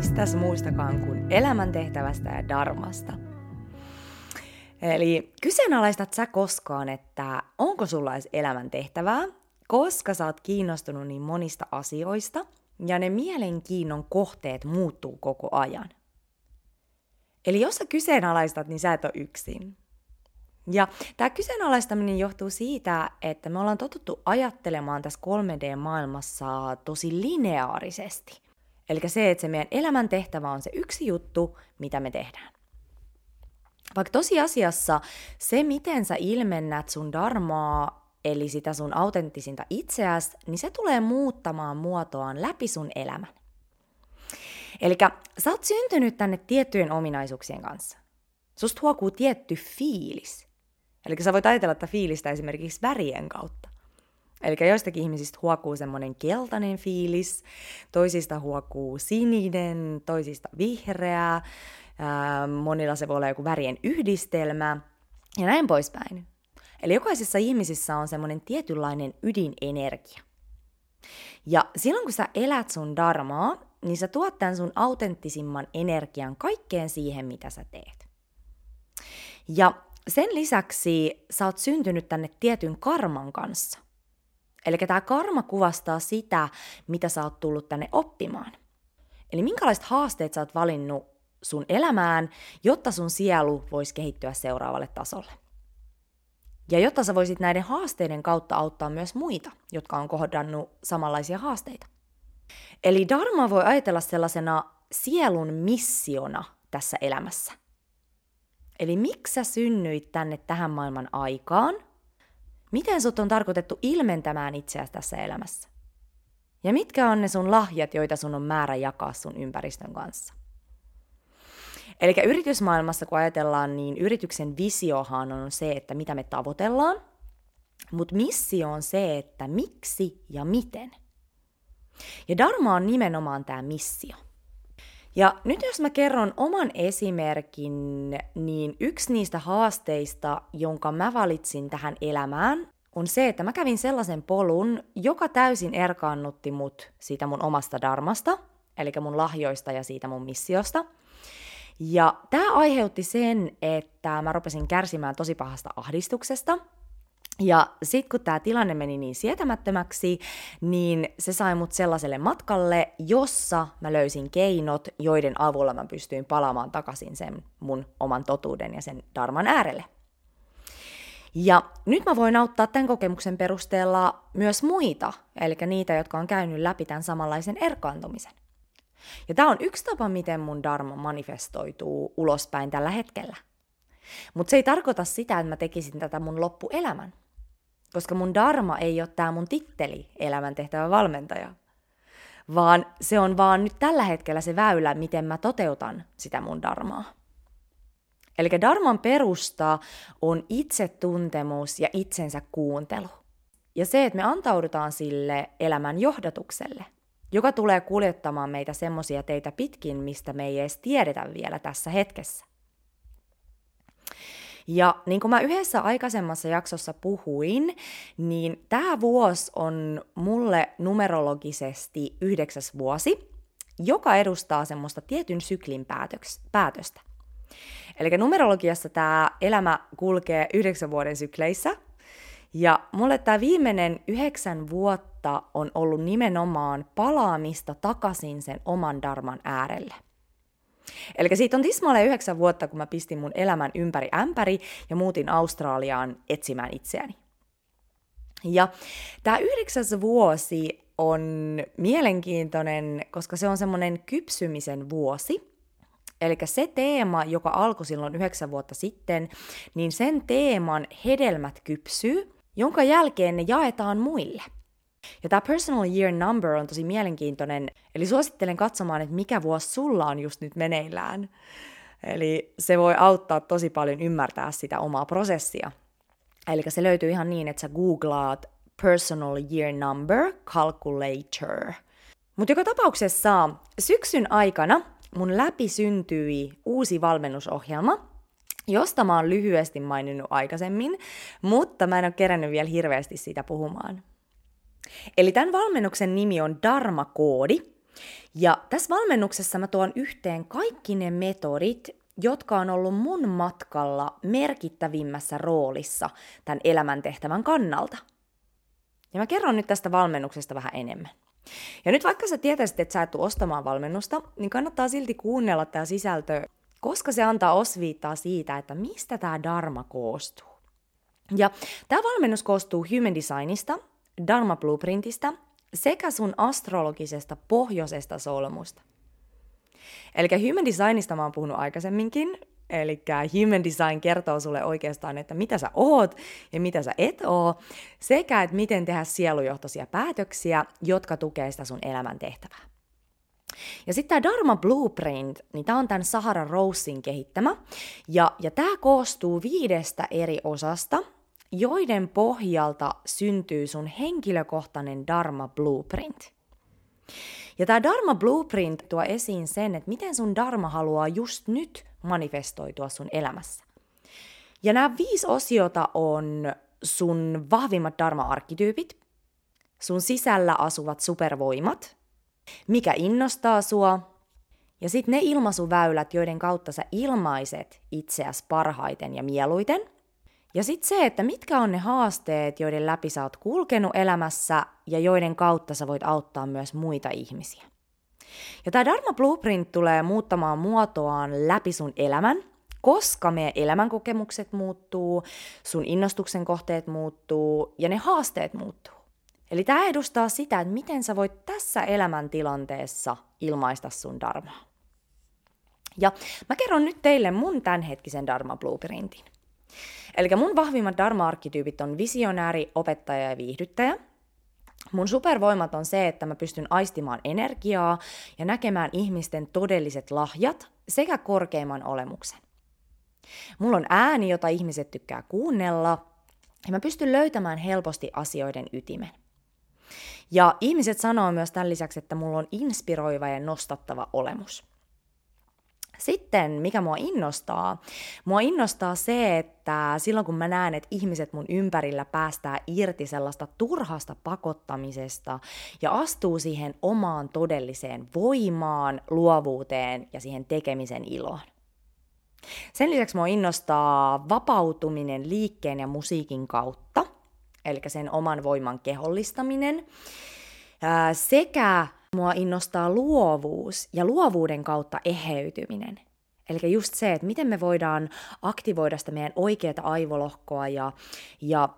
mistäs muustakaan kuin elämäntehtävästä ja darmasta. Eli kyseenalaistat sä koskaan, että onko sulla edes elämäntehtävää, koska sä oot kiinnostunut niin monista asioista ja ne mielenkiinnon kohteet muuttuu koko ajan. Eli jos sä kyseenalaistat, niin sä et ole yksin. Ja tämä kyseenalaistaminen johtuu siitä, että me ollaan totuttu ajattelemaan tässä 3D-maailmassa tosi lineaarisesti. Eli se, että se meidän elämäntehtävä on se yksi juttu, mitä me tehdään. Vaikka tosiasiassa se, miten sä ilmennät sun darmaa, eli sitä sun autenttisinta itseäsi, niin se tulee muuttamaan muotoaan läpi sun elämän. Eli sä oot syntynyt tänne tiettyjen ominaisuuksien kanssa. Susta huokuu tietty fiilis. Eli sä voit ajatella että fiilistä esimerkiksi värien kautta. Eli joistakin ihmisistä huokuu semmoinen keltainen fiilis, toisista huokuu sininen, toisista vihreää, monilla se voi olla joku värien yhdistelmä ja näin poispäin. Eli jokaisessa ihmisissä on semmoinen tietynlainen ydinenergia. Ja silloin kun sä elät sun darmaa, niin sä tuot tämän sun autenttisimman energian kaikkeen siihen, mitä sä teet. Ja sen lisäksi sä oot syntynyt tänne tietyn karman kanssa. Eli tämä karma kuvastaa sitä, mitä sä oot tullut tänne oppimaan. Eli minkälaiset haasteet sä oot valinnut sun elämään, jotta sun sielu voisi kehittyä seuraavalle tasolle. Ja jotta sä voisit näiden haasteiden kautta auttaa myös muita, jotka on kohdannut samanlaisia haasteita. Eli Dharma voi ajatella sellaisena sielun missiona tässä elämässä. Eli miksi sä synnyit tänne tähän maailman aikaan? Miten sut on tarkoitettu ilmentämään itseäsi tässä elämässä? Ja mitkä on ne sun lahjat, joita sun on määrä jakaa sun ympäristön kanssa? Eli yritysmaailmassa, kun ajatellaan, niin yrityksen visiohan on se, että mitä me tavoitellaan, mutta missio on se, että miksi ja miten. Ja Dharma on nimenomaan tämä missio. Ja nyt jos mä kerron oman esimerkin, niin yksi niistä haasteista, jonka mä valitsin tähän elämään, on se, että mä kävin sellaisen polun, joka täysin erkaannutti mut siitä mun omasta darmasta, eli mun lahjoista ja siitä mun missiosta. Ja tämä aiheutti sen, että mä rupesin kärsimään tosi pahasta ahdistuksesta, ja sitten kun tämä tilanne meni niin sietämättömäksi, niin se sai mut sellaiselle matkalle, jossa mä löysin keinot, joiden avulla mä pystyin palaamaan takaisin sen mun oman totuuden ja sen darman äärelle. Ja nyt mä voin auttaa tämän kokemuksen perusteella myös muita, eli niitä, jotka on käynyt läpi tämän samanlaisen erkaantumisen. Ja tämä on yksi tapa, miten mun dharma manifestoituu ulospäin tällä hetkellä. Mutta se ei tarkoita sitä, että mä tekisin tätä mun loppuelämän. Koska mun dharma ei ole tämä mun titteli, elämäntehtävä valmentaja. Vaan se on vaan nyt tällä hetkellä se väylä, miten mä toteutan sitä mun dharmaa. Eli dharman perusta on itsetuntemus ja itsensä kuuntelu. Ja se, että me antaudutaan sille elämän johdatukselle – joka tulee kuljettamaan meitä semmoisia teitä pitkin, mistä me ei edes tiedetä vielä tässä hetkessä. Ja niin kuin mä yhdessä aikaisemmassa jaksossa puhuin, niin tämä vuosi on mulle numerologisesti yhdeksäs vuosi, joka edustaa semmoista tietyn syklin päätöks- päätöstä. Eli numerologiassa tämä elämä kulkee yhdeksän vuoden sykleissä, ja mulle tämä viimeinen yhdeksän vuotta on ollut nimenomaan palaamista takaisin sen oman darman äärelle. Eli siitä on tismalle yhdeksän vuotta, kun mä pistin mun elämän ympäri ämpäri ja muutin Australiaan etsimään itseäni. Ja tämä yhdeksäs vuosi on mielenkiintoinen, koska se on semmoinen kypsymisen vuosi. Eli se teema, joka alkoi silloin yhdeksän vuotta sitten, niin sen teeman hedelmät kypsyy jonka jälkeen ne jaetaan muille. Ja tämä personal year number on tosi mielenkiintoinen, eli suosittelen katsomaan, että mikä vuosi sulla on just nyt meneillään. Eli se voi auttaa tosi paljon ymmärtää sitä omaa prosessia. Eli se löytyy ihan niin, että sä googlaat personal year number calculator. Mutta joka tapauksessa syksyn aikana mun läpi syntyi uusi valmennusohjelma, josta mä oon lyhyesti maininnut aikaisemmin, mutta mä en ole kerännyt vielä hirveästi siitä puhumaan. Eli tämän valmennuksen nimi on Dharma-koodi, Ja tässä valmennuksessa mä tuon yhteen kaikki ne metodit, jotka on ollut mun matkalla merkittävimmässä roolissa tämän elämäntehtävän kannalta. Ja mä kerron nyt tästä valmennuksesta vähän enemmän. Ja nyt vaikka sä tietäisit, että sä et ostamaan valmennusta, niin kannattaa silti kuunnella tämä sisältö, koska se antaa osviittaa siitä, että mistä tämä Dharma koostuu. Ja tämä valmennus koostuu Human Designista, Dharma Blueprintista sekä sun astrologisesta pohjoisesta solmusta. Eli Human Designista mä oon puhunut aikaisemminkin, Eli Human Design kertoo sulle oikeastaan, että mitä sä oot ja mitä sä et oo, sekä että miten tehdä sielujohtoisia päätöksiä, jotka tukee sitä sun elämän tehtävää. Ja sitten tämä Dharma Blueprint, niin tämä on tämän Sahara Rosein kehittämä, ja, ja tämä koostuu viidestä eri osasta, joiden pohjalta syntyy sun henkilökohtainen Dharma Blueprint. Ja tämä Dharma Blueprint tuo esiin sen, että miten sun Dharma haluaa just nyt manifestoitua sun elämässä. Ja nämä viisi osiota on sun vahvimmat Dharma-arkkityypit, sun sisällä asuvat supervoimat, mikä innostaa sua, ja sitten ne ilmaisuväylät, joiden kautta sä ilmaiset itseäsi parhaiten ja mieluiten – ja sitten se, että mitkä on ne haasteet, joiden läpi sä oot kulkenut elämässä ja joiden kautta sä voit auttaa myös muita ihmisiä. Ja tämä Dharma Blueprint tulee muuttamaan muotoaan läpi sun elämän, koska meidän elämänkokemukset muuttuu, sun innostuksen kohteet muuttuu ja ne haasteet muuttuu. Eli tämä edustaa sitä, että miten sä voit tässä elämäntilanteessa ilmaista sun dharmaa. Ja mä kerron nyt teille mun tämänhetkisen Dharma Blueprintin. Eli mun vahvimmat dharma-arkkityypit on visionääri, opettaja ja viihdyttäjä. Mun supervoimat on se, että mä pystyn aistimaan energiaa ja näkemään ihmisten todelliset lahjat sekä korkeimman olemuksen. Mulla on ääni, jota ihmiset tykkää kuunnella, ja mä pystyn löytämään helposti asioiden ytimen. Ja ihmiset sanoo myös tämän lisäksi, että mulla on inspiroiva ja nostattava olemus. Sitten, mikä mua innostaa? Mua innostaa se, että silloin kun mä näen, että ihmiset mun ympärillä päästää irti sellaista turhasta pakottamisesta ja astuu siihen omaan todelliseen voimaan, luovuuteen ja siihen tekemisen iloon. Sen lisäksi mua innostaa vapautuminen liikkeen ja musiikin kautta, eli sen oman voiman kehollistaminen, sekä Mua innostaa luovuus ja luovuuden kautta eheytyminen. Eli just se, että miten me voidaan aktivoida sitä meidän oikeaa aivolohkoa ja, ja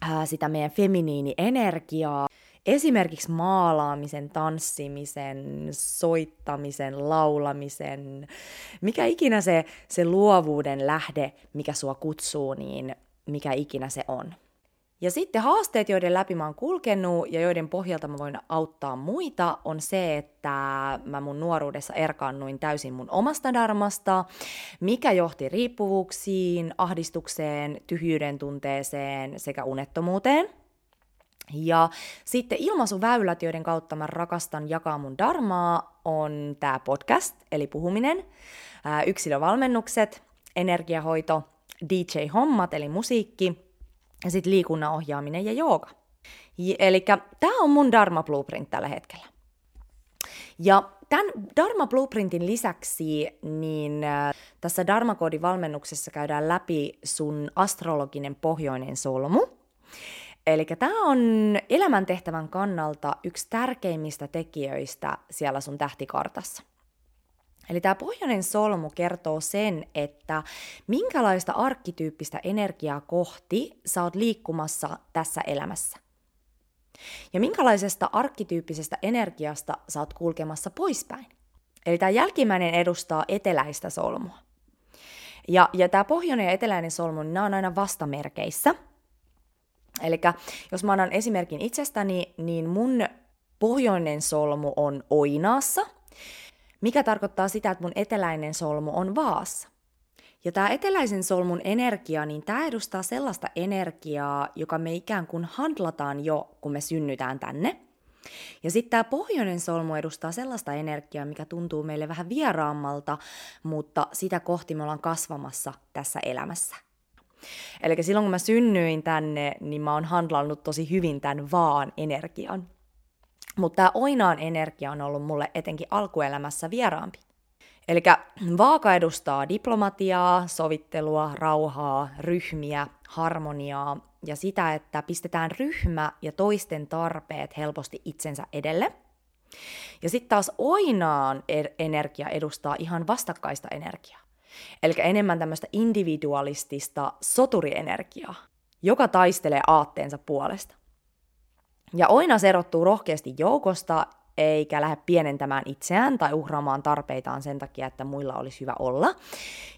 ää, sitä meidän feminiinienergiaa. Esimerkiksi maalaamisen, tanssimisen, soittamisen, laulamisen, mikä ikinä se, se luovuuden lähde, mikä sua kutsuu, niin mikä ikinä se on. Ja sitten haasteet, joiden läpi mä oon kulkenut ja joiden pohjalta mä voin auttaa muita, on se, että mä mun nuoruudessa erkaannuin täysin mun omasta darmasta, mikä johti riippuvuuksiin, ahdistukseen, tyhjyyden tunteeseen sekä unettomuuteen. Ja sitten ilmaisuväylät, joiden kautta mä rakastan jakaa mun darmaa, on tämä podcast, eli puhuminen, yksilövalmennukset, energiahoito, DJ-hommat, eli musiikki – ja sitten liikunnan ohjaaminen ja jooga. Eli tämä on mun Dharma Blueprint tällä hetkellä. Ja tämän Dharma Blueprintin lisäksi, niin äh, tässä dharma valmennuksessa käydään läpi sun astrologinen pohjoinen solmu. Eli tämä on elämäntehtävän kannalta yksi tärkeimmistä tekijöistä siellä sun tähtikartassa. Eli tämä pohjoinen solmu kertoo sen, että minkälaista arkkityyppistä energiaa kohti sä oot liikkumassa tässä elämässä. Ja minkälaisesta arkkityyppisestä energiasta sä oot kulkemassa poispäin. Eli tämä jälkimmäinen edustaa eteläistä solmua. Ja, ja tämä pohjoinen ja eteläinen solmu, niin nämä on aina vastamerkeissä. Eli jos mä annan esimerkin itsestäni, niin mun pohjoinen solmu on oinaassa – mikä tarkoittaa sitä, että mun eteläinen solmu on vaassa. Ja tämä eteläisen solmun energia, niin tämä edustaa sellaista energiaa, joka me ikään kuin handlataan jo, kun me synnytään tänne. Ja sitten tämä pohjoinen solmu edustaa sellaista energiaa, mikä tuntuu meille vähän vieraammalta, mutta sitä kohti me ollaan kasvamassa tässä elämässä. Eli silloin kun mä synnyin tänne, niin mä oon handlannut tosi hyvin tämän vaan energian. Mutta tämä oinaan energia on ollut mulle etenkin alkuelämässä vieraampi. Eli vaaka edustaa diplomatiaa, sovittelua, rauhaa, ryhmiä, harmoniaa ja sitä, että pistetään ryhmä ja toisten tarpeet helposti itsensä edelle. Ja sitten taas oinaan er- energia edustaa ihan vastakkaista energiaa. Eli enemmän tämmöistä individualistista soturienergiaa, joka taistelee aatteensa puolesta. Ja oina erottuu rohkeasti joukosta, eikä lähde pienentämään itseään tai uhraamaan tarpeitaan sen takia, että muilla olisi hyvä olla.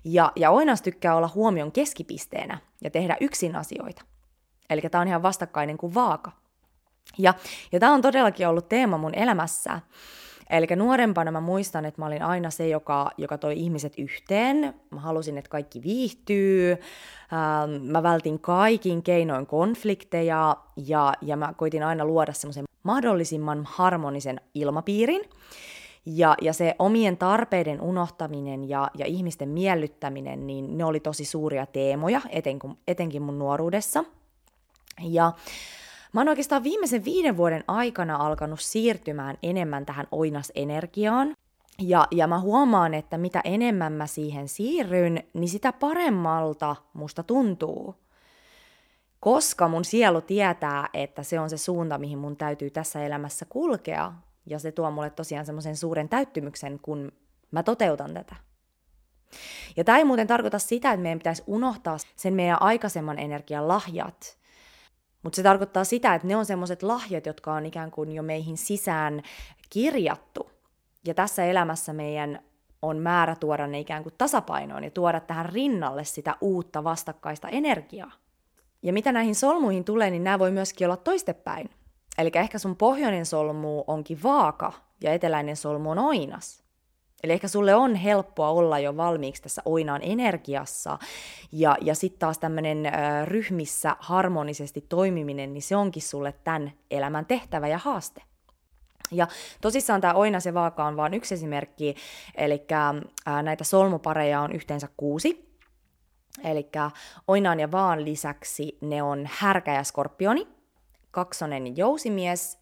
Ja, ja oinas tykkää olla huomion keskipisteenä ja tehdä yksin asioita. Eli tämä on ihan vastakkainen kuin vaaka. Ja, ja tämä on todellakin ollut teema mun elämässä. Eli nuorempana mä muistan, että mä olin aina se, joka, joka toi ihmiset yhteen. Mä halusin, että kaikki viihtyy. Ähm, mä vältin kaikin keinoin konflikteja ja, ja mä koitin aina luoda semmoisen mahdollisimman harmonisen ilmapiirin. Ja, ja se omien tarpeiden unohtaminen ja, ja ihmisten miellyttäminen, niin ne oli tosi suuria teemoja, etenkin, etenkin mun nuoruudessa. Ja Mä oon oikeastaan viimeisen viiden vuoden aikana alkanut siirtymään enemmän tähän oinasenergiaan. Ja, ja mä huomaan, että mitä enemmän mä siihen siirryn, niin sitä paremmalta musta tuntuu. Koska mun sielu tietää, että se on se suunta, mihin mun täytyy tässä elämässä kulkea. Ja se tuo mulle tosiaan semmoisen suuren täyttymyksen, kun mä toteutan tätä. Ja tämä ei muuten tarkoita sitä, että meidän pitäisi unohtaa sen meidän aikaisemman energian lahjat, mutta se tarkoittaa sitä, että ne on semmoiset lahjat, jotka on ikään kuin jo meihin sisään kirjattu. Ja tässä elämässä meidän on määrä tuoda ne ikään kuin tasapainoon ja tuoda tähän rinnalle sitä uutta vastakkaista energiaa. Ja mitä näihin solmuihin tulee, niin nämä voi myöskin olla toistepäin. Eli ehkä sun pohjoinen solmu onkin vaaka ja eteläinen solmu on oinas. Eli ehkä sulle on helppoa olla jo valmiiksi tässä oinaan energiassa, ja, ja sitten taas tämmöinen ryhmissä harmonisesti toimiminen, niin se onkin sulle tämän elämän tehtävä ja haaste. Ja tosissaan tämä oinas ja vaaka on vain yksi esimerkki, eli näitä solmupareja on yhteensä kuusi. Eli oinaan ja vaan lisäksi ne on härkä ja skorpioni, kaksonen ja jousimies,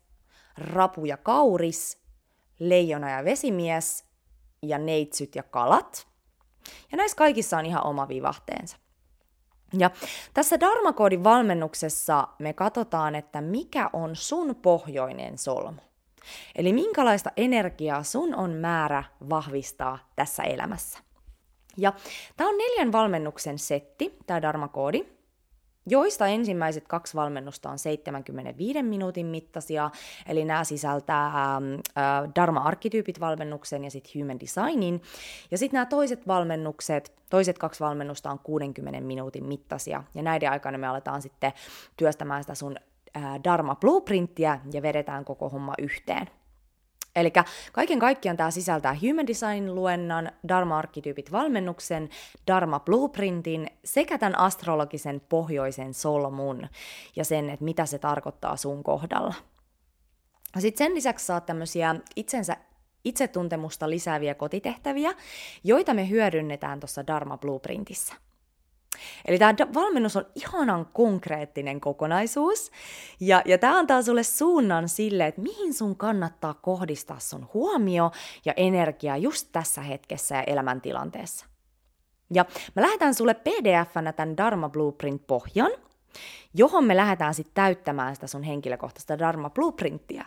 rapu ja kauris, leijona ja vesimies, ja neitsyt ja kalat. Ja näissä kaikissa on ihan oma vivahteensa. Ja tässä Dharmakoodin valmennuksessa me katsotaan, että mikä on sun pohjoinen solmu. Eli minkälaista energiaa sun on määrä vahvistaa tässä elämässä. Ja tämä on neljän valmennuksen setti, tämä Dharmakoodi joista ensimmäiset kaksi valmennusta on 75 minuutin mittaisia, eli nämä sisältää äh, Dharma-arkkityypit valmennuksen ja sitten Human Designin. Ja sitten nämä toiset valmennukset, toiset kaksi valmennusta on 60 minuutin mittaisia, ja näiden aikana me aletaan sitten työstämään sitä sun äh, Dharma Blueprinttiä ja vedetään koko homma yhteen. Eli kaiken kaikkiaan tämä sisältää Human Design-luennan, Dharma-arkkityypit-valmennuksen, Dharma Blueprintin sekä tämän astrologisen pohjoisen solmun ja sen, että mitä se tarkoittaa sun kohdalla. Sitten sen lisäksi saat tämmöisiä itsensä itsetuntemusta lisääviä kotitehtäviä, joita me hyödynnetään tuossa Dharma Blueprintissä. Eli tämä valmennus on ihanan konkreettinen kokonaisuus, ja, ja tämä antaa sulle suunnan sille, että mihin sun kannattaa kohdistaa sun huomio ja energia just tässä hetkessä ja elämäntilanteessa. Ja mä lähetän sulle pdf-nä tämän Dharma Blueprint-pohjan, johon me lähdetään sitten täyttämään sitä sun henkilökohtaista Dharma Blueprinttia.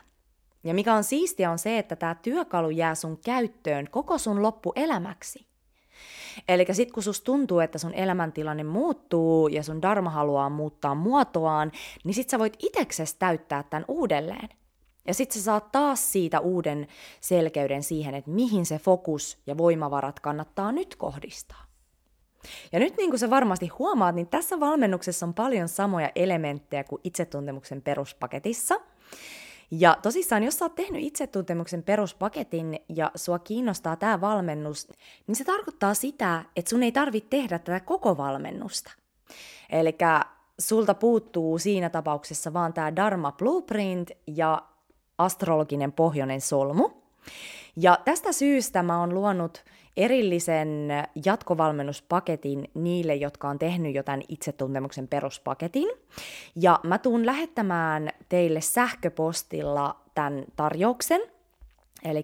Ja mikä on siistiä on se, että tämä työkalu jää sun käyttöön koko sun loppuelämäksi. Eli sitten kun susta tuntuu, että sun elämäntilanne muuttuu ja sun dharma haluaa muuttaa muotoaan, niin sit sä voit itseksesi täyttää tämän uudelleen. Ja sitten sä saat taas siitä uuden selkeyden siihen, että mihin se fokus ja voimavarat kannattaa nyt kohdistaa. Ja nyt niin kuin sä varmasti huomaat, niin tässä valmennuksessa on paljon samoja elementtejä kuin itsetuntemuksen peruspaketissa – ja tosissaan, jos sä oot tehnyt itsetuntemuksen peruspaketin ja sua kiinnostaa tämä valmennus, niin se tarkoittaa sitä, että sun ei tarvitse tehdä tätä koko valmennusta. Eli sulta puuttuu siinä tapauksessa vaan tämä Dharma Blueprint ja astrologinen pohjoinen solmu. Ja tästä syystä mä oon luonut erillisen jatkovalmennuspaketin niille, jotka on tehnyt jotain itsetuntemuksen peruspaketin. Ja mä tuun lähettämään teille sähköpostilla tämän tarjouksen, Eli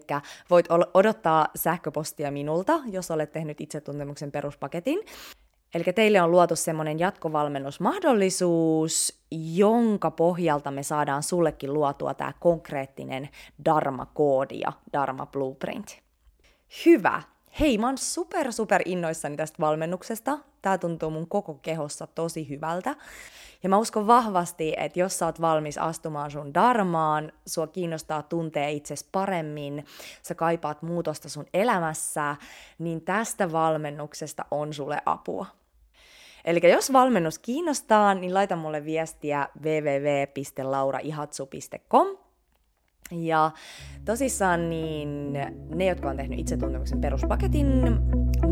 voit odottaa sähköpostia minulta, jos olet tehnyt itsetuntemuksen peruspaketin. Eli teille on luotu semmoinen jatkovalmennusmahdollisuus, jonka pohjalta me saadaan sullekin luotua tämä konkreettinen Dharma-koodi ja Dharma-blueprint. Hyvä! Hei, mä oon super super innoissani tästä valmennuksesta. Tää tuntuu mun koko kehossa tosi hyvältä. Ja mä uskon vahvasti, että jos sä oot valmis astumaan sun darmaan, sua kiinnostaa tuntea itses paremmin, sä kaipaat muutosta sun elämässä, niin tästä valmennuksesta on sulle apua. Eli jos valmennus kiinnostaa, niin laita mulle viestiä www.lauraihatsu.com ja tosissaan niin ne, jotka on tehnyt itsetuntemuksen peruspaketin,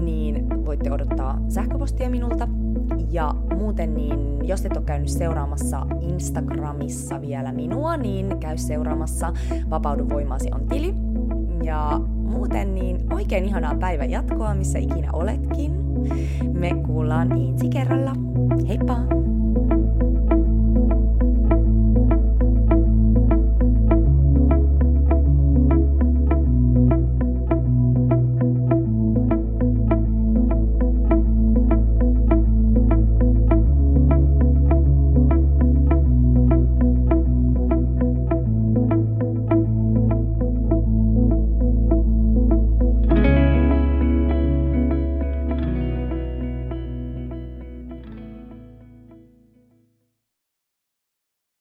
niin voitte odottaa sähköpostia minulta. Ja muuten niin, jos et ole käynyt seuraamassa Instagramissa vielä minua, niin käy seuraamassa Vapaudu voimaasi on tili. Ja muuten niin oikein ihanaa päivän jatkoa, missä ikinä oletkin. Me kuullaan ensi kerralla. Heippa!